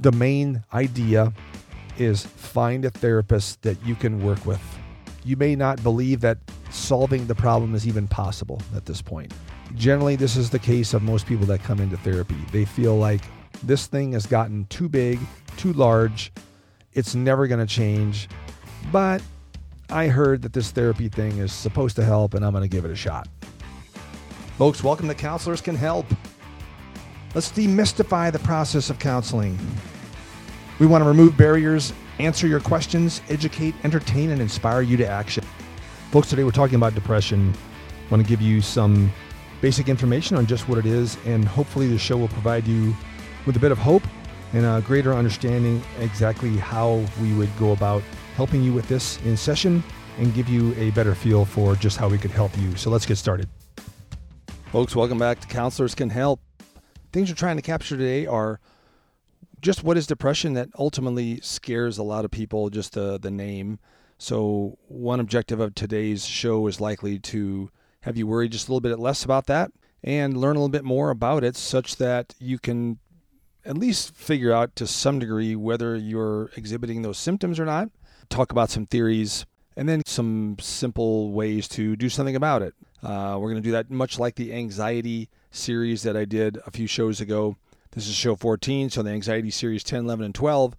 The main idea is find a therapist that you can work with. You may not believe that solving the problem is even possible at this point. Generally, this is the case of most people that come into therapy. They feel like this thing has gotten too big, too large, it's never going to change. But I heard that this therapy thing is supposed to help, and I'm going to give it a shot. Folks, welcome to Counselors Can Help. Let's demystify the process of counseling. We want to remove barriers, answer your questions, educate, entertain, and inspire you to action. Folks, today we're talking about depression. I want to give you some basic information on just what it is, and hopefully the show will provide you with a bit of hope and a greater understanding exactly how we would go about helping you with this in session and give you a better feel for just how we could help you. So let's get started. Folks, welcome back to Counselors Can Help. Things we're trying to capture today are just what is depression that ultimately scares a lot of people, just the, the name. So, one objective of today's show is likely to have you worry just a little bit less about that and learn a little bit more about it such that you can at least figure out to some degree whether you're exhibiting those symptoms or not. Talk about some theories and then some simple ways to do something about it. Uh, we're going to do that much like the anxiety series that I did a few shows ago. This is show 14, so the anxiety series 10, 11, and 12.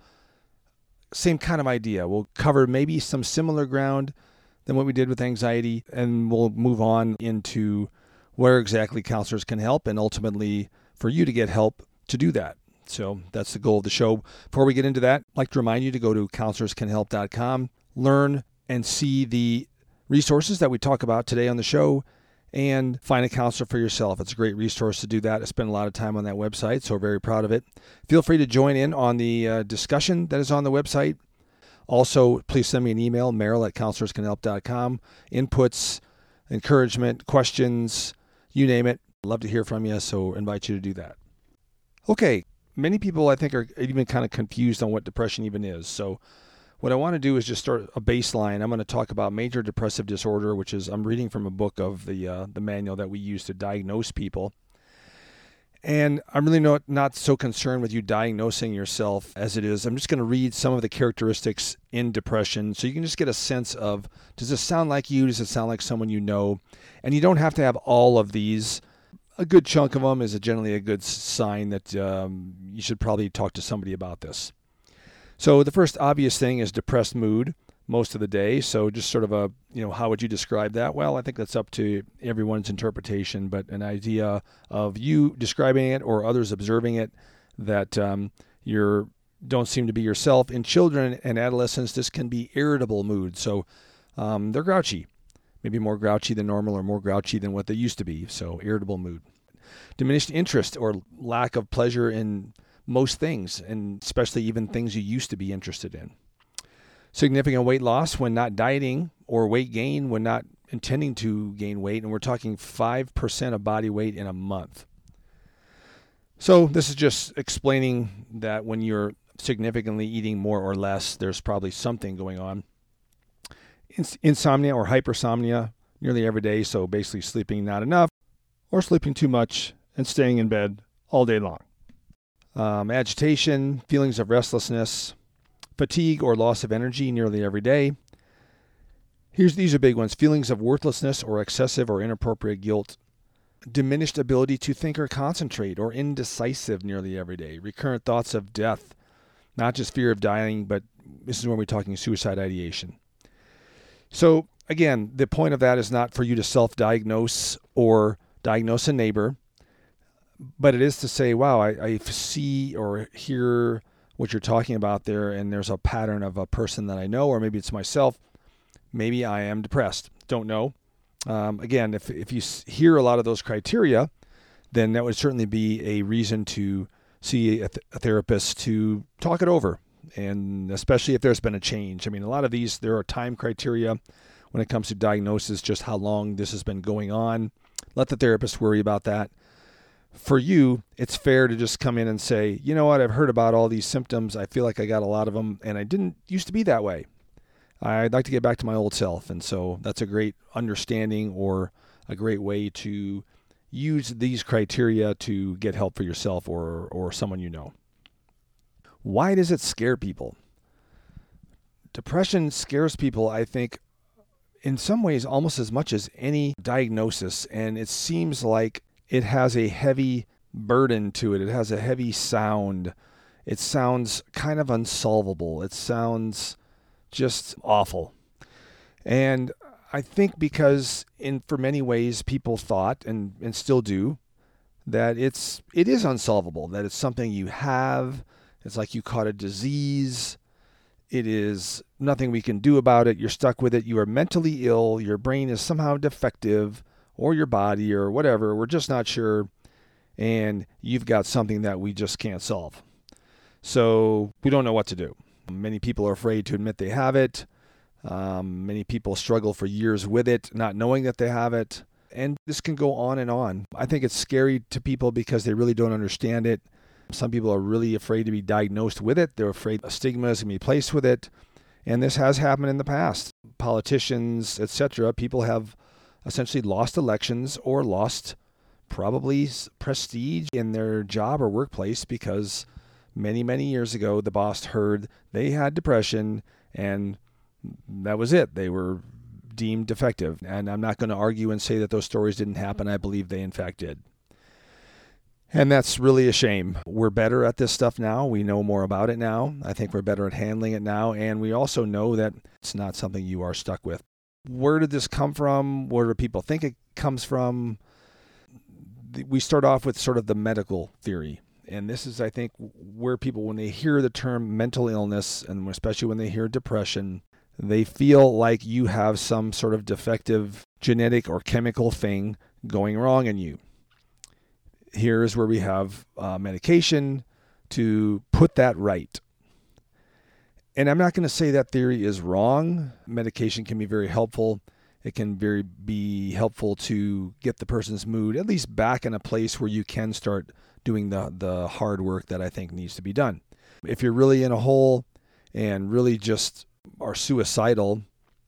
Same kind of idea. We'll cover maybe some similar ground than what we did with anxiety, and we'll move on into where exactly counselors can help and ultimately for you to get help to do that. So that's the goal of the show. Before we get into that, I'd like to remind you to go to counselorscanhelp.com, learn and see the resources that we talk about today on the show and find a counselor for yourself. It's a great resource to do that. I spend a lot of time on that website, so very proud of it. Feel free to join in on the uh, discussion that is on the website. Also, please send me an email, merrill at counselorscanhelp.com. Inputs, encouragement, questions, you name it. Love to hear from you, so invite you to do that. Okay, many people I think are even kind of confused on what depression even is. So what I want to do is just start a baseline. I'm going to talk about major depressive disorder, which is I'm reading from a book of the uh, the manual that we use to diagnose people. And I'm really not not so concerned with you diagnosing yourself as it is. I'm just going to read some of the characteristics in depression, so you can just get a sense of does this sound like you? Does it sound like someone you know? And you don't have to have all of these. A good chunk of them is a generally a good sign that um, you should probably talk to somebody about this. So the first obvious thing is depressed mood most of the day. So just sort of a, you know, how would you describe that? Well, I think that's up to everyone's interpretation, but an idea of you describing it or others observing it that um, you're don't seem to be yourself. In children and adolescents, this can be irritable mood. So um, they're grouchy, maybe more grouchy than normal or more grouchy than what they used to be. So irritable mood. Diminished interest or lack of pleasure in most things, and especially even things you used to be interested in. Significant weight loss when not dieting, or weight gain when not intending to gain weight, and we're talking 5% of body weight in a month. So, this is just explaining that when you're significantly eating more or less, there's probably something going on. Insomnia or hypersomnia nearly every day, so basically sleeping not enough or sleeping too much and staying in bed all day long um, agitation, feelings of restlessness, fatigue or loss of energy nearly every day. Here's these are big ones: feelings of worthlessness or excessive or inappropriate guilt, diminished ability to think or concentrate, or indecisive nearly every day. Recurrent thoughts of death, not just fear of dying, but this is when we're talking suicide ideation. So again, the point of that is not for you to self-diagnose or diagnose a neighbor but it is to say, wow, I, I see or hear what you're talking about there, and there's a pattern of a person that I know, or maybe it's myself. Maybe I am depressed. Don't know. Um, again, if, if you hear a lot of those criteria, then that would certainly be a reason to see a, th- a therapist to talk it over. And especially if there's been a change. I mean, a lot of these, there are time criteria when it comes to diagnosis, just how long this has been going on. Let the therapist worry about that for you, it's fair to just come in and say, you know what, I've heard about all these symptoms. I feel like I got a lot of them, and I didn't used to be that way. I'd like to get back to my old self. And so that's a great understanding or a great way to use these criteria to get help for yourself or, or someone you know. Why does it scare people? Depression scares people, I think, in some ways almost as much as any diagnosis. And it seems like it has a heavy burden to it, it has a heavy sound. It sounds kind of unsolvable. It sounds just awful. And I think because in for many ways people thought and, and still do that it's it is unsolvable, that it's something you have, it's like you caught a disease. It is nothing we can do about it. You're stuck with it. You are mentally ill. Your brain is somehow defective, or your body, or whatever. We're just not sure. And you've got something that we just can't solve. So we don't know what to do. Many people are afraid to admit they have it. Um, many people struggle for years with it, not knowing that they have it. And this can go on and on. I think it's scary to people because they really don't understand it. Some people are really afraid to be diagnosed with it. They're afraid a stigma is going to be placed with it. And this has happened in the past. Politicians, etc., people have essentially lost elections or lost probably prestige in their job or workplace because many, many years ago the boss heard they had depression and that was it. They were deemed defective. And I'm not going to argue and say that those stories didn't happen. I believe they, in fact, did. And that's really a shame. We're better at this stuff now. We know more about it now. I think we're better at handling it now. And we also know that it's not something you are stuck with. Where did this come from? Where do people think it comes from? We start off with sort of the medical theory. And this is, I think, where people, when they hear the term mental illness, and especially when they hear depression, they feel like you have some sort of defective genetic or chemical thing going wrong in you here's where we have uh, medication to put that right. And I'm not going to say that theory is wrong. Medication can be very helpful. It can very be helpful to get the person's mood at least back in a place where you can start doing the the hard work that I think needs to be done. If you're really in a hole and really just are suicidal,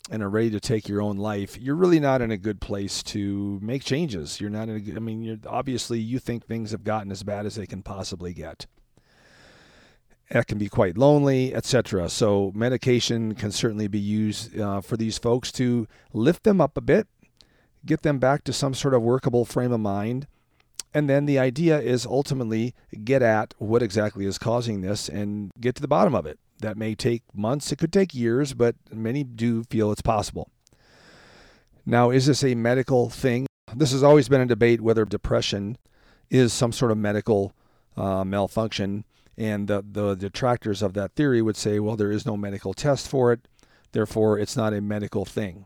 and are ready to take your own life, you're really not in a good place to make changes. You're not in a I mean, you're, obviously you think things have gotten as bad as they can possibly get. That can be quite lonely, etc. So medication can certainly be used uh, for these folks to lift them up a bit, get them back to some sort of workable frame of mind. And then the idea is ultimately get at what exactly is causing this and get to the bottom of it. That may take months, it could take years, but many do feel it's possible. Now, is this a medical thing? This has always been a debate whether depression is some sort of medical uh, malfunction. And the, the detractors of that theory would say, well, there is no medical test for it, therefore, it's not a medical thing.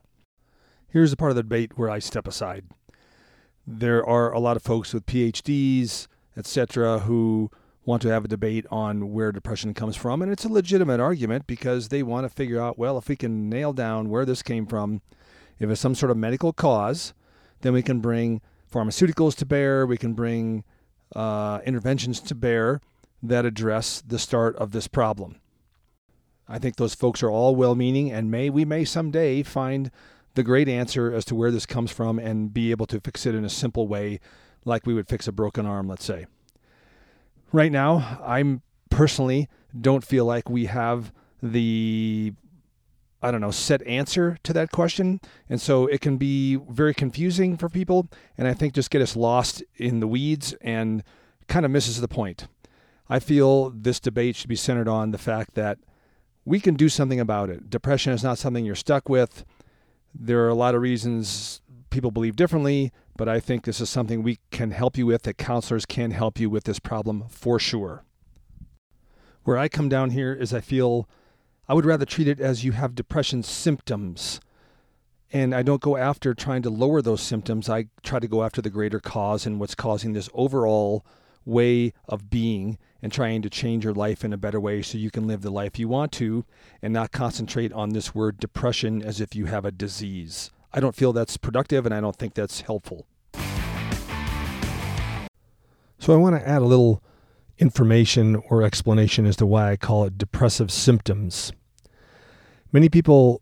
Here's the part of the debate where I step aside. There are a lot of folks with PhDs, etc., who want to have a debate on where depression comes from. And it's a legitimate argument because they want to figure out well, if we can nail down where this came from, if it's some sort of medical cause, then we can bring pharmaceuticals to bear, we can bring uh, interventions to bear that address the start of this problem. I think those folks are all well meaning and may we may someday find the great answer as to where this comes from and be able to fix it in a simple way like we would fix a broken arm, let's say right now, I'm personally don't feel like we have the I don't know, set answer to that question. And so it can be very confusing for people. And I think just get us lost in the weeds and kind of misses the point. I feel this debate should be centered on the fact that we can do something about it. Depression is not something you're stuck with. There are a lot of reasons people believe differently, but I think this is something we can help you with, that counselors can help you with this problem for sure. Where I come down here is I feel I would rather treat it as you have depression symptoms. And I don't go after trying to lower those symptoms. I try to go after the greater cause and what's causing this overall way of being and trying to change your life in a better way so you can live the life you want to and not concentrate on this word depression as if you have a disease. I don't feel that's productive and I don't think that's helpful. So I want to add a little information or explanation as to why I call it depressive symptoms. Many people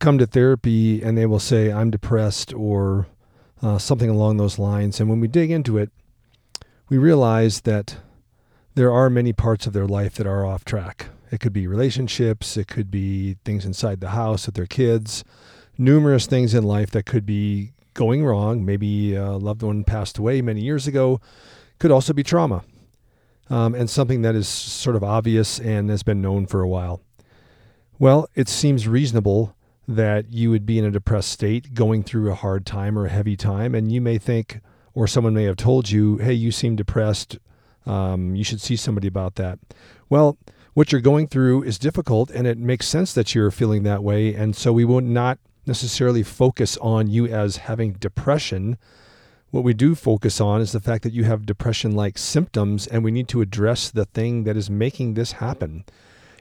come to therapy and they will say, I'm depressed or uh, something along those lines. And when we dig into it, we realize that there are many parts of their life that are off track. It could be relationships, it could be things inside the house with their kids, numerous things in life that could be going wrong. Maybe a loved one passed away many years ago, could also be trauma, um, and something that is sort of obvious and has been known for a while. Well, it seems reasonable that you would be in a depressed state going through a hard time or a heavy time, and you may think, or someone may have told you, hey, you seem depressed. Um, you should see somebody about that. Well, what you're going through is difficult, and it makes sense that you're feeling that way. And so we would not necessarily focus on you as having depression. What we do focus on is the fact that you have depression like symptoms, and we need to address the thing that is making this happen.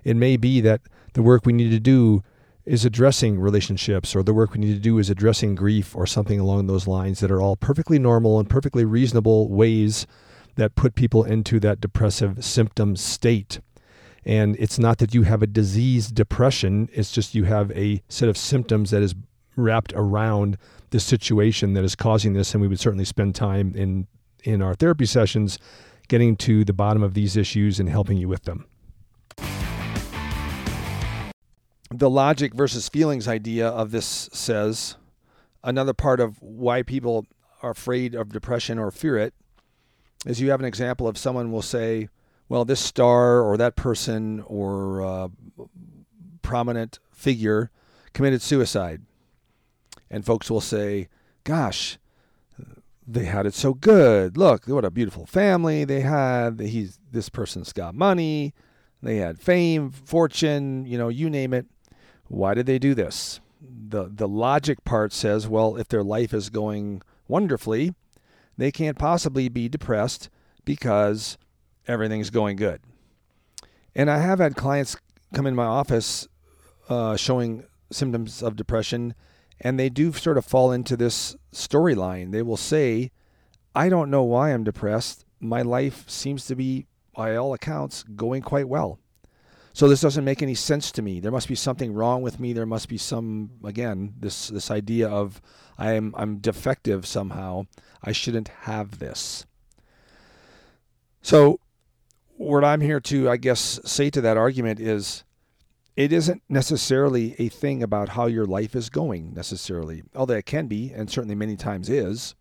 It may be that the work we need to do is addressing relationships, or the work we need to do is addressing grief, or something along those lines that are all perfectly normal and perfectly reasonable ways that put people into that depressive symptom state. And it's not that you have a disease depression, it's just you have a set of symptoms that is wrapped around the situation that is causing this. And we would certainly spend time in, in our therapy sessions getting to the bottom of these issues and helping you with them. The logic versus feelings idea of this says another part of why people are afraid of depression or fear it is you have an example of someone will say, well, this star or that person or uh, prominent figure committed suicide. And folks will say, gosh, they had it so good. Look, what a beautiful family they had. He's, this person's got money. They had fame, fortune, you know, you name it. Why did they do this? The, the logic part says, well, if their life is going wonderfully, they can't possibly be depressed because everything's going good. And I have had clients come in my office uh, showing symptoms of depression, and they do sort of fall into this storyline. They will say, I don't know why I'm depressed. My life seems to be, by all accounts, going quite well. So this doesn't make any sense to me. There must be something wrong with me. There must be some again this this idea of I'm I'm defective somehow. I shouldn't have this. So what I'm here to I guess say to that argument is it isn't necessarily a thing about how your life is going necessarily, although it can be, and certainly many times is,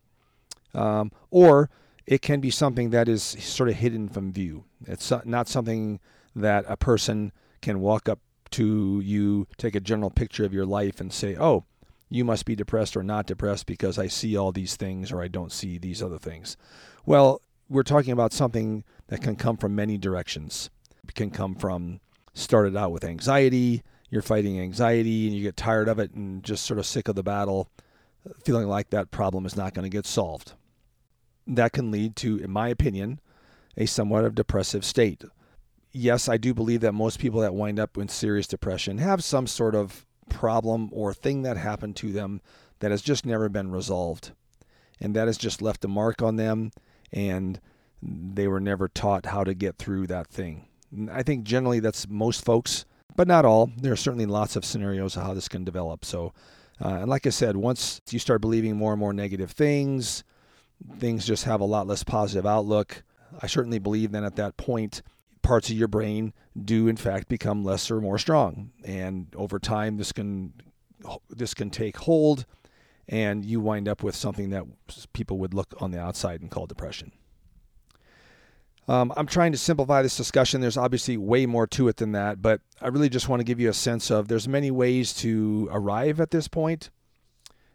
um, or it can be something that is sort of hidden from view. It's not something that a person can walk up to you, take a general picture of your life, and say, oh, you must be depressed or not depressed because I see all these things or I don't see these other things. Well, we're talking about something that can come from many directions. It can come from started out with anxiety, you're fighting anxiety and you get tired of it and just sort of sick of the battle, feeling like that problem is not going to get solved. That can lead to, in my opinion, a somewhat of depressive state yes, I do believe that most people that wind up in serious depression have some sort of problem or thing that happened to them that has just never been resolved. And that has just left a mark on them, and they were never taught how to get through that thing. I think generally that's most folks, but not all. There are certainly lots of scenarios of how this can develop. So, uh, and like I said, once you start believing more and more negative things, things just have a lot less positive outlook. I certainly believe then at that point, parts of your brain do in fact become less or more strong. And over time this can this can take hold and you wind up with something that people would look on the outside and call depression. Um, i'm trying to simplify this discussion. There's obviously way more to it than that but i really just want to give you a sense of there's many ways to arrive at this point.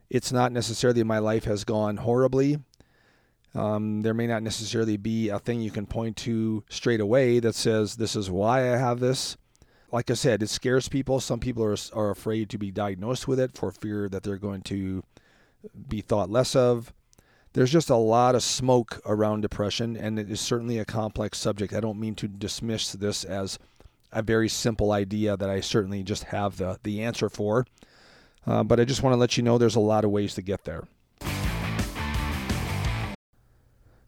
It's not necessarily my life has gone horribly um, there may not necessarily be a thing you can point to straight away that says, this is why I have this. Like I said, it scares people. Some people are, are afraid to be diagnosed with it for fear that they're going to be thought less of. There's just a lot of smoke around depression, and it is certainly a complex subject. I don't mean to dismiss this as a very simple idea that I certainly just have the, the answer for. Uh, but I just want to let you know there's a lot of ways to get there.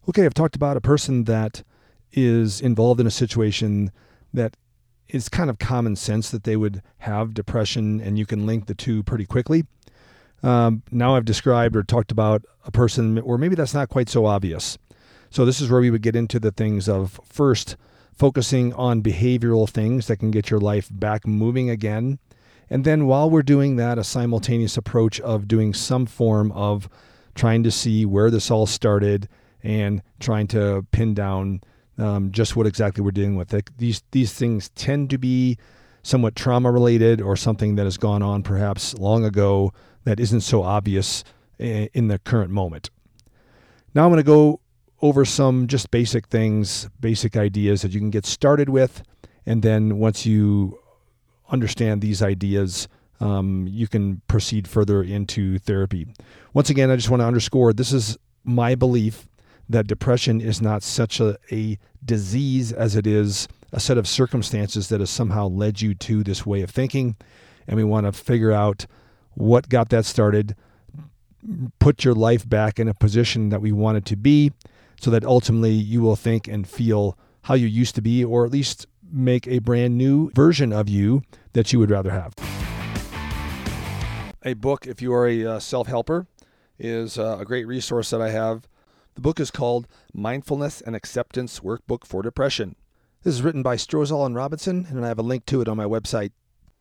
Okay, I've talked about a person that is involved in a situation that is kind of common sense that they would have depression, and you can link the two pretty quickly. Um, now I've described or talked about a person where maybe that's not quite so obvious. So this is where we would get into the things of first, focusing on behavioral things that can get your life back moving again. And then while we're doing that, a simultaneous approach of doing some form of trying to see where this all started and trying to pin down um, just what exactly we're dealing with. These these things tend to be somewhat trauma related or something that has gone on perhaps long ago that isn't so obvious in the current moment. Now I'm going to go over some just basic things, basic ideas that you can get started with, and then once you understand these ideas, um, you can proceed further into therapy. Once again, I just want to underscore this is my belief that depression is not such a, a disease as it is a set of circumstances that has somehow led you to this way of thinking. And we want to figure out what got that started, put your life back in a position that we want it to be, so that ultimately you will think and feel how you used to be, or at least make a brand new version of you that you would rather have. A book, if you are a uh, self helper, is uh, a great resource that I have the book is called Mindfulness and Acceptance Workbook for Depression. This is written by Strosahl and Robinson, and I have a link to it on my website.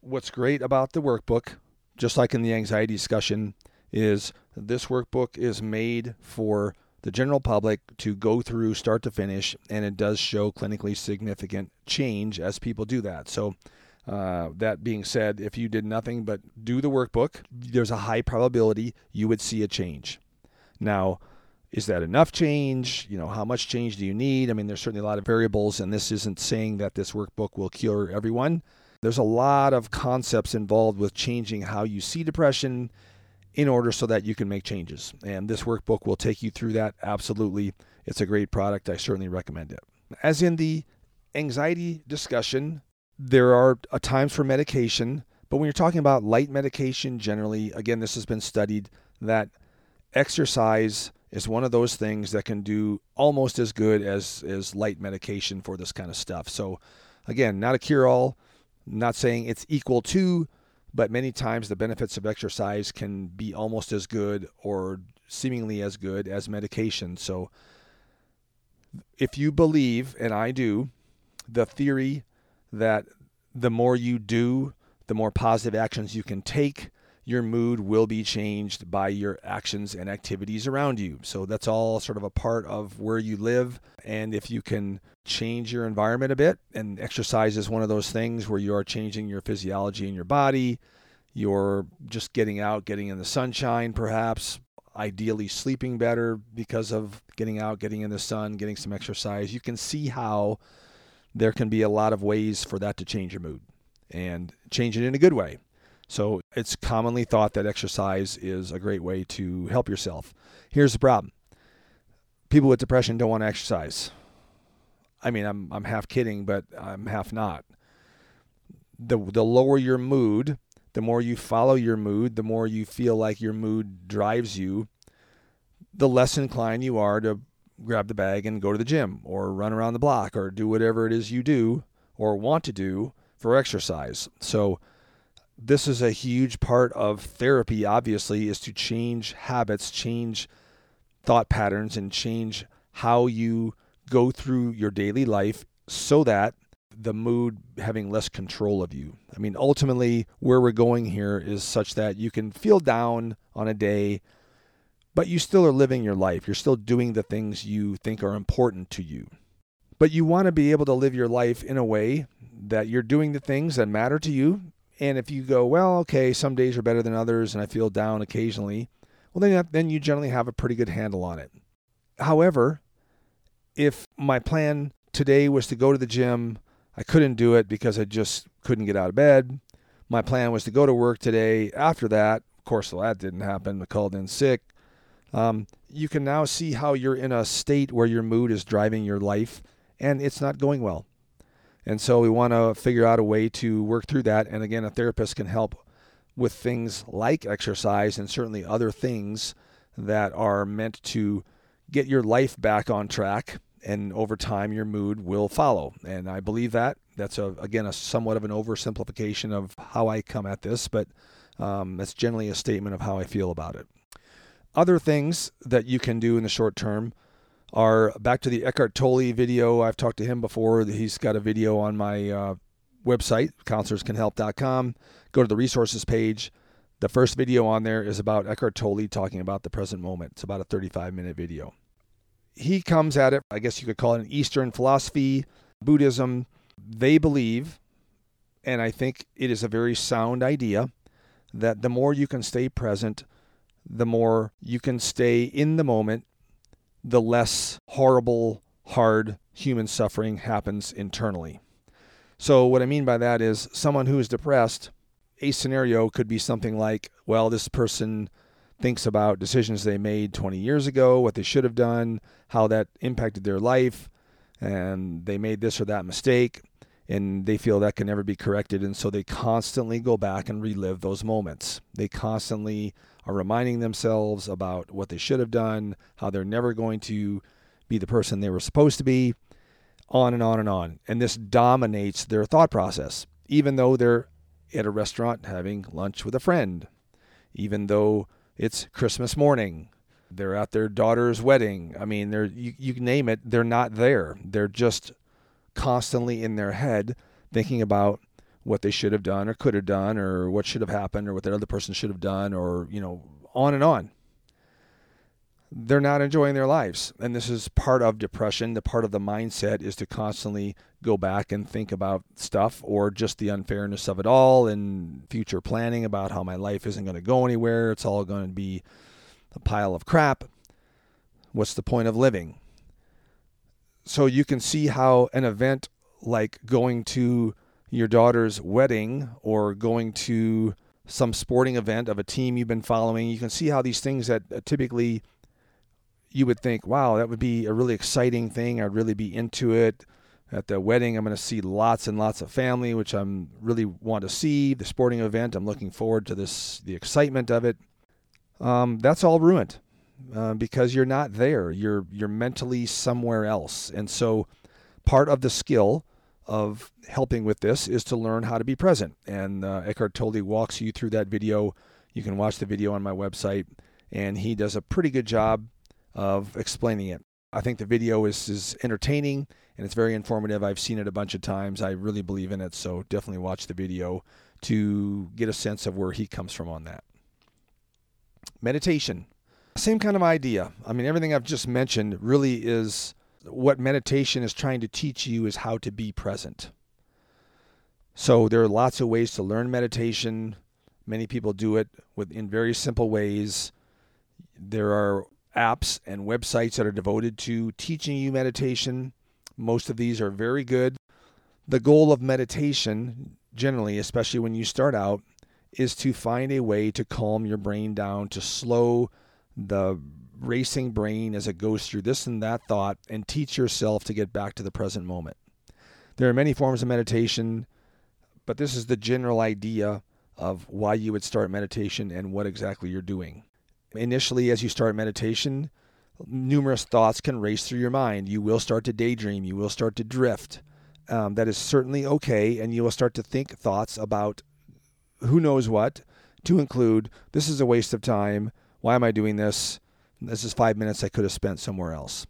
What's great about the workbook, just like in the anxiety discussion, is this workbook is made for the general public to go through start to finish, and it does show clinically significant change as people do that. So, uh, that being said, if you did nothing but do the workbook, there's a high probability you would see a change. Now, is that enough change? You know, how much change do you need? I mean, there's certainly a lot of variables, and this isn't saying that this workbook will cure everyone. There's a lot of concepts involved with changing how you see depression in order so that you can make changes. And this workbook will take you through that absolutely. It's a great product. I certainly recommend it. As in the anxiety discussion, there are times for medication, but when you're talking about light medication, generally, again, this has been studied that exercise is one of those things that can do almost as good as, as light medication for this kind of stuff. So, again, not a cure all, not saying it's equal to, but many times the benefits of exercise can be almost as good or seemingly as good as medication. So, if you believe, and I do, the theory that the more you do, the more positive actions you can take, your mood will be changed by your actions and activities around you. So that's all sort of a part of where you live. And if you can change your environment a bit, and exercise is one of those things where you are changing your physiology in your body, you're just getting out, getting in the sunshine, perhaps, ideally sleeping better because of getting out, getting in the sun, getting some exercise. You can see how there can be a lot of ways for that to change your mood and change it in a good way. So it's commonly thought that exercise is a great way to help yourself. Here's the problem people with depression don't want to exercise. I mean, I'm, I'm half kidding, but I'm half not. The, the lower your mood, the more you follow your mood, the more you feel like your mood drives you, the less inclined you are to grab the bag and go to the gym or run around the block or do whatever it is you do or want to do for exercise. So, this is a huge part of therapy, obviously, is to change habits, change thought patterns, and change how you go through your daily life so that the mood having less control of you. I mean, ultimately, where we're going here is such that you can feel down on a day, but you still are living your life. You're still doing the things you think are important to you. But you want to be able to live your life in a way that you're doing the things that matter to you and if you go, well, okay, some days are better than others, and I feel down occasionally, well, then then you generally have a pretty good handle on it. However, if my plan today was to go to the gym, I couldn't do it because I just couldn't get out of bed. My plan was to go to work today. After that, of course, that didn't happen. I called in sick. Um, you can now see how you're in a state where your mood is driving your life, and it's not going well. And so we want to figure out a way to work through that. And again, a therapist can help with things like exercise and certainly other things that are meant to get your life back on track. And over time, your mood will follow. And I believe that. That's, a, again, a somewhat of an oversimplification of how I come at this, but um, that's generally a statement of how I feel about it. Other things that you can do in the short term are back to the Eckhart Tolle video. I've talked to him before. He's got a video on my uh, website, counselorscanhelp.com. Go to the resources page. The first video on there is about Eckhart Tolle talking about the present moment. It's about a 35 minute video. He comes at it, I guess you could call it an Eastern philosophy, Buddhism. They believe, and I think it is a very sound idea, that the more you can stay present, the more you can stay in the moment, the less horrible, hard human suffering happens internally. So, what I mean by that is someone who is depressed, a scenario could be something like, well, this person thinks about decisions they made 20 years ago, what they should have done, how that impacted their life, and they made this or that mistake, and they feel that can never be corrected. And so they constantly go back and relive those moments. They constantly are reminding themselves about what they should have done, how they're never going to be the person they were supposed to be, on and on and on. And this dominates their thought process, even though they're at a restaurant having lunch with a friend, even though it's Christmas morning, they're at their daughter's wedding. I mean, they're you, you name it, they're not there. They're just constantly in their head thinking about what they should have done or could have done or what should have happened or what that other person should have done or, you know, on and on they're not enjoying their lives. And this is part of depression. The part of the mindset is to constantly go back and think about stuff or just the unfairness of it all and future planning about how my life isn't going to go anywhere. It's all going to be a pile of crap. What's the point of living? So you can see how an event like going to your daughter's wedding or going to some sporting event of a team you've been following, you can see how these things that typically you would think, wow, that would be a really exciting thing. I'd really be into it. At the wedding, I'm going to see lots and lots of family, which I'm really want to see. The sporting event, I'm looking forward to this, the excitement of it. Um, that's all ruined uh, because you're not there. You're you're mentally somewhere else, and so part of the skill of helping with this is to learn how to be present. And uh, Eckhart Tolle walks you through that video. You can watch the video on my website, and he does a pretty good job of explaining it. I think the video is, is entertaining and it's very informative. I've seen it a bunch of times. I really believe in it, so definitely watch the video to get a sense of where he comes from on that. Meditation. Same kind of idea. I mean, everything I've just mentioned really is what meditation is trying to teach you is how to be present. So there are lots of ways to learn meditation. Many people do it with in very simple ways. There are apps and websites that are devoted to teaching you meditation. Most of these are very good. The goal of meditation, generally, especially when you start out, is to find a way to calm your brain down, to slow the racing brain as it goes through this and that thought, and teach yourself to get back to the present moment. There are many forms of meditation, but this is the general idea of why you would start meditation and what exactly you're doing. Initially, as you start meditation, numerous thoughts can race through your mind. You will start to daydream, you will start to drift. Um, that is certainly okay, and you will start to think thoughts about who knows what, to include this is a waste of time. Why am I doing this? This is five minutes I could have spent somewhere else.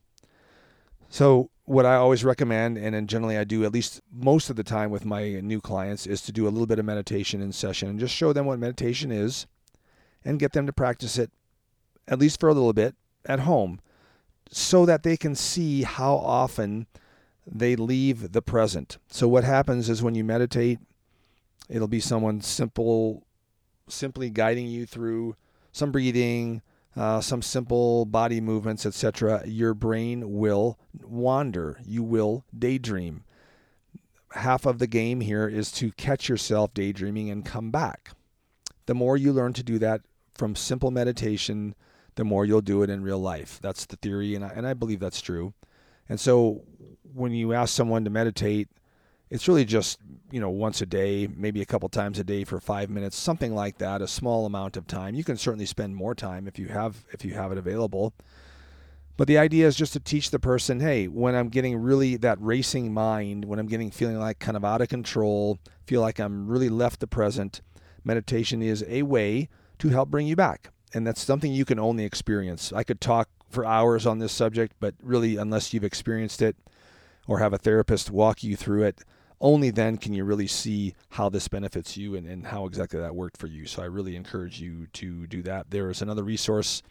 So, what I always recommend, and generally I do at least most of the time with my new clients, is to do a little bit of meditation in session and just show them what meditation is and get them to practice it at least for a little bit, at home so that they can see how often they leave the present. So what happens is when you meditate, it'll be someone simple, simply guiding you through some breathing, uh, some simple body movements, etc. Your brain will wander. You will daydream. Half of the game here is to catch yourself daydreaming and come back. The more you learn to do that from simple meditation the more you'll do it in real life. That's the theory, and I, and I believe that's true. And so when you ask someone to meditate, it's really just you know once a day, maybe a couple times a day for five minutes, something like that, a small amount of time. You can certainly spend more time if you have if you have it available. But the idea is just to teach the person, hey, when I'm getting really that racing mind, when I'm getting feeling like kind of out of control, feel like I'm really left the present, meditation is a way to help bring you back and that's something you can only experience. I could talk for hours on this subject, but really, unless you've experienced it or have a therapist walk you through it, only then can you really see how this benefits you and, and how exactly that worked for you. So I really encourage you to do that. There is another resource,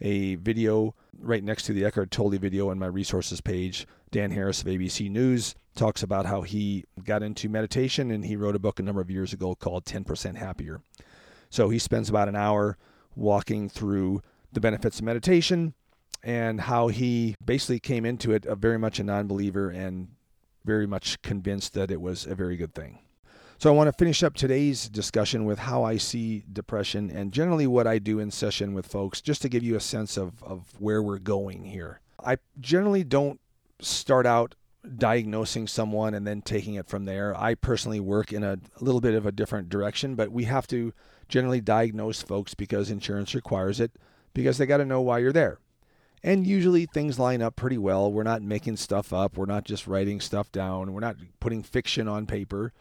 a video right next to the Eckhart Tolle video on my resources page. Dan Harris of ABC News talks about how he got into meditation and he wrote a book a number of years ago called 10% Happier. So he spends about an hour walking through the benefits of meditation and how he basically came into it a very much a non-believer and very much convinced that it was a very good thing. So I want to finish up today's discussion with how I see depression and generally what I do in session with folks, just to give you a sense of, of where we're going here. I generally don't start out diagnosing someone and then taking it from there. I personally work in a, a little bit of a different direction, but we have to generally diagnose folks because insurance requires it, because they got to know why you're there. And usually things line up pretty well. We're not making stuff up. We're not just writing stuff down. We're not putting fiction on paper.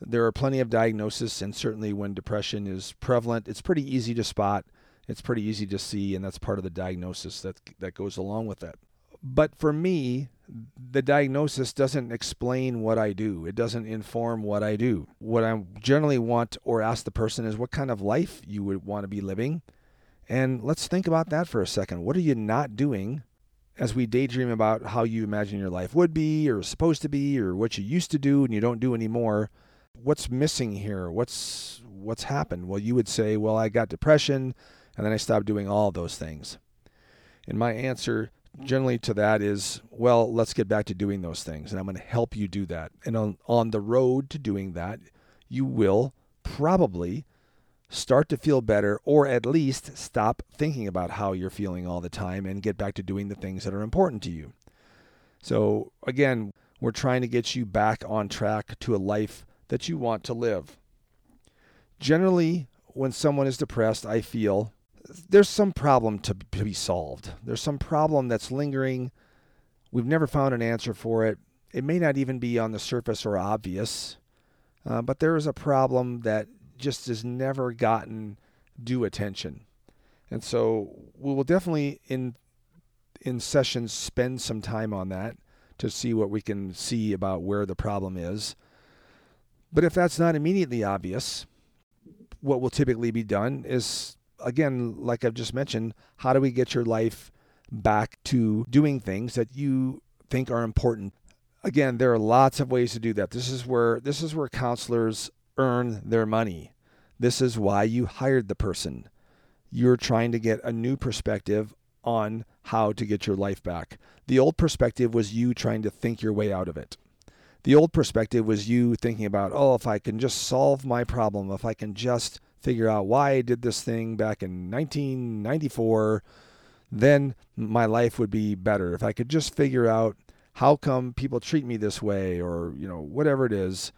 There are plenty of diagnoses, and certainly when depression is prevalent, it's pretty easy to spot. It's pretty easy to see, and that's part of the diagnosis that that goes along with that. But for me, the diagnosis doesn't explain what I do. It doesn't inform what I do. What I generally want or ask the person is what kind of life you would want to be living and let's think about that for a second. What are you not doing as we daydream about how you imagine your life would be or supposed to be or what you used to do and you don't do anymore? What's missing here? What's what's happened? Well, you would say, "Well, I got depression and then I stopped doing all those things." And my answer generally to that is, "Well, let's get back to doing those things and I'm going to help you do that." And on on the road to doing that, you will probably start to feel better, or at least stop thinking about how you're feeling all the time and get back to doing the things that are important to you. So, again, we're trying to get you back on track to a life that you want to live. Generally, when someone is depressed, I feel there's some problem to, be solved. There's some problem that's lingering. We've never found an answer for it. It may not even be on the surface or obvious, uh, but there is a problem that just has never gotten due attention. And so we will definitely in in sessions spend some time on that to see what we can see about where the problem is. But if that's not immediately obvious, what will typically be done is again, like I've just mentioned, how do we get your life back to doing things that you think are important? Again, there are lots of ways to do that. This is where this is where counselors earn their money. This is why you hired the person. You're trying to get a new perspective on how to get your life back. The old perspective was you trying to think your way out of it. The old perspective was you thinking about, oh, if I can just solve my problem, if I can just figure out why I did this thing back in 1994, then my life would be better. If I could just figure out how come people treat me this way or, you know, whatever it is,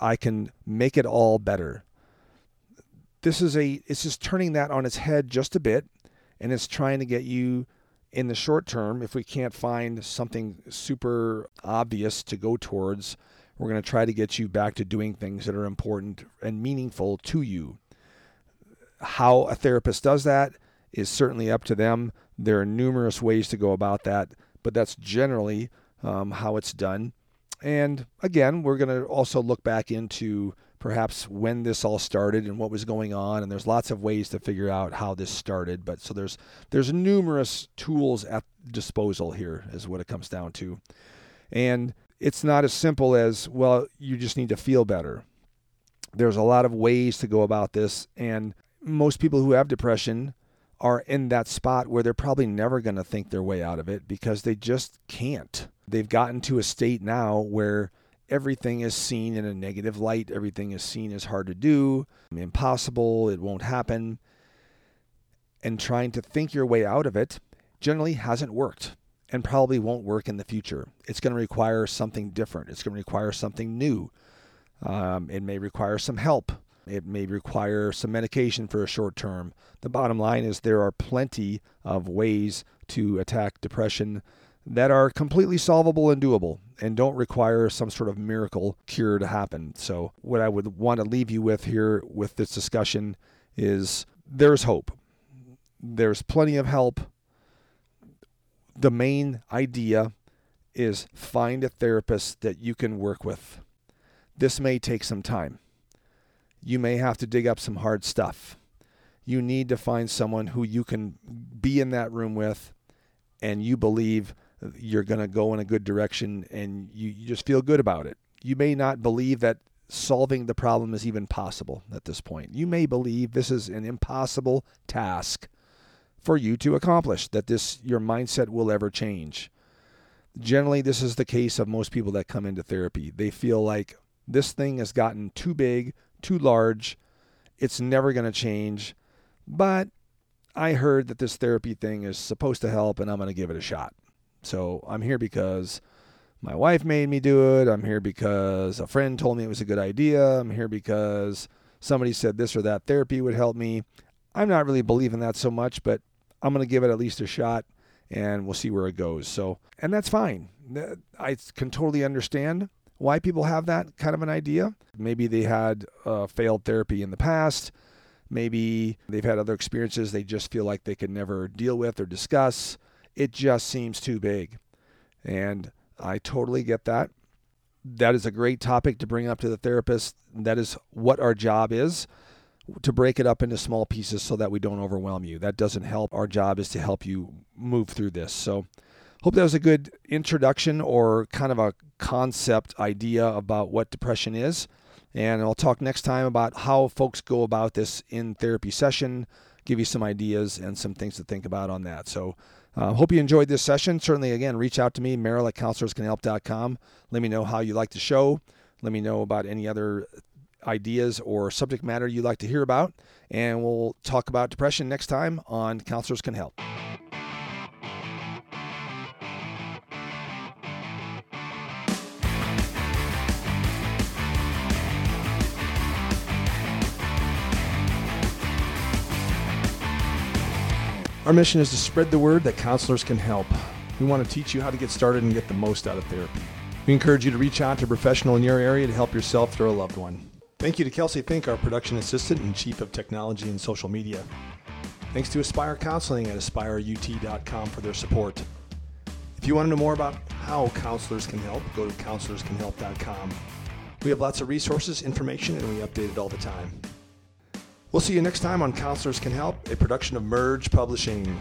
I can make it all better. This is a it's just turning that on its head just a bit and it's trying to get you in the short term if we can't find something super obvious to go towards we're going to try to get you back to doing things that are important and meaningful to you. How a therapist does that is certainly up to them. There are numerous ways to go about that, but that's generally um, how it's done. And again, we're going to also look back into perhaps when this all started and what was going on. And there's lots of ways to figure out how this started. But so there's there's numerous tools at disposal here is what it comes down to. And it's not as simple as well you just need to feel better. There's a lot of ways to go about this. And most people who have depression are in that spot where they're probably never going to think their way out of it because they just can't they've gotten to a state now where everything is seen in a negative light. Everything is seen as hard to do, impossible, it won't happen. And trying to think your way out of it generally hasn't worked and probably won't work in the future. It's going to require something different, it's going to require something new. Um, it may require some help. It may require some medication for a short term. The bottom line is there are plenty of ways to attack depression that are completely solvable and doable and don't require some sort of miracle cure to happen. So, what I would want to leave you with here with this discussion is there's hope. There's plenty of help. the main idea is find a therapist that you can work with. This may take some time. You may have to dig up some hard stuff. You need to find someone who you can be in that room with and you believe you're going to go in a good direction and you, you just feel good about it. You may not believe that solving the problem is even possible at this point. You may believe this is an impossible task for you to accomplish, that this your mindset will ever change. Generally, this is the case of most people that come into therapy. They feel like this thing has gotten too big, too large, it's never going to change. But I heard that this therapy thing is supposed to help and I'm going to give it a shot. So I'm here because my wife made me do it. I'm here because a friend told me it was a good idea. I'm here because somebody said this or that therapy would help me. I'm not really believing that so much, but I'm going to give it at least a shot and we'll see where it goes. So, and that's fine. I can totally understand why people have that kind of an idea. Maybe they had failed therapy in the past. Maybe they've had other experiences they just feel like they can never deal with or discuss. It just seems too big. And I totally get that. That is a great topic to bring up to the therapist. That is what our job is to break it up into small pieces so that we don't overwhelm you. That doesn't help. Our job is to help you move through this. So, hope that was a good introduction or kind of a concept idea about what depression is. And I'll talk next time about how folks go about this in therapy session, give you some ideas and some things to think about on that. So, uh, hope you enjoyed this session. Certainly, again, reach out to me, Merrill at counselorscanhelp.com. Let me know how you like the show. Let me know about any other ideas or subject matter you'd like to hear about. And we'll talk about depression next time on Counselors Can Help. Our mission is to spread the word that counselors can help. We want to teach you how to get started and get the most out of therapy. We encourage you to reach out to a professional in your area to help yourself or a loved one. Thank you to Kelsey Fink, our production assistant and chief of technology and social media. Thanks to Aspire Counseling at aspireut.com for their support. If you want to know more about how counselors can help, go to counselorscanhelp.com. We have lots of resources, information, and we update it all the time. We'll see you next time on Counselors Can Help, a production of Merge Publishing.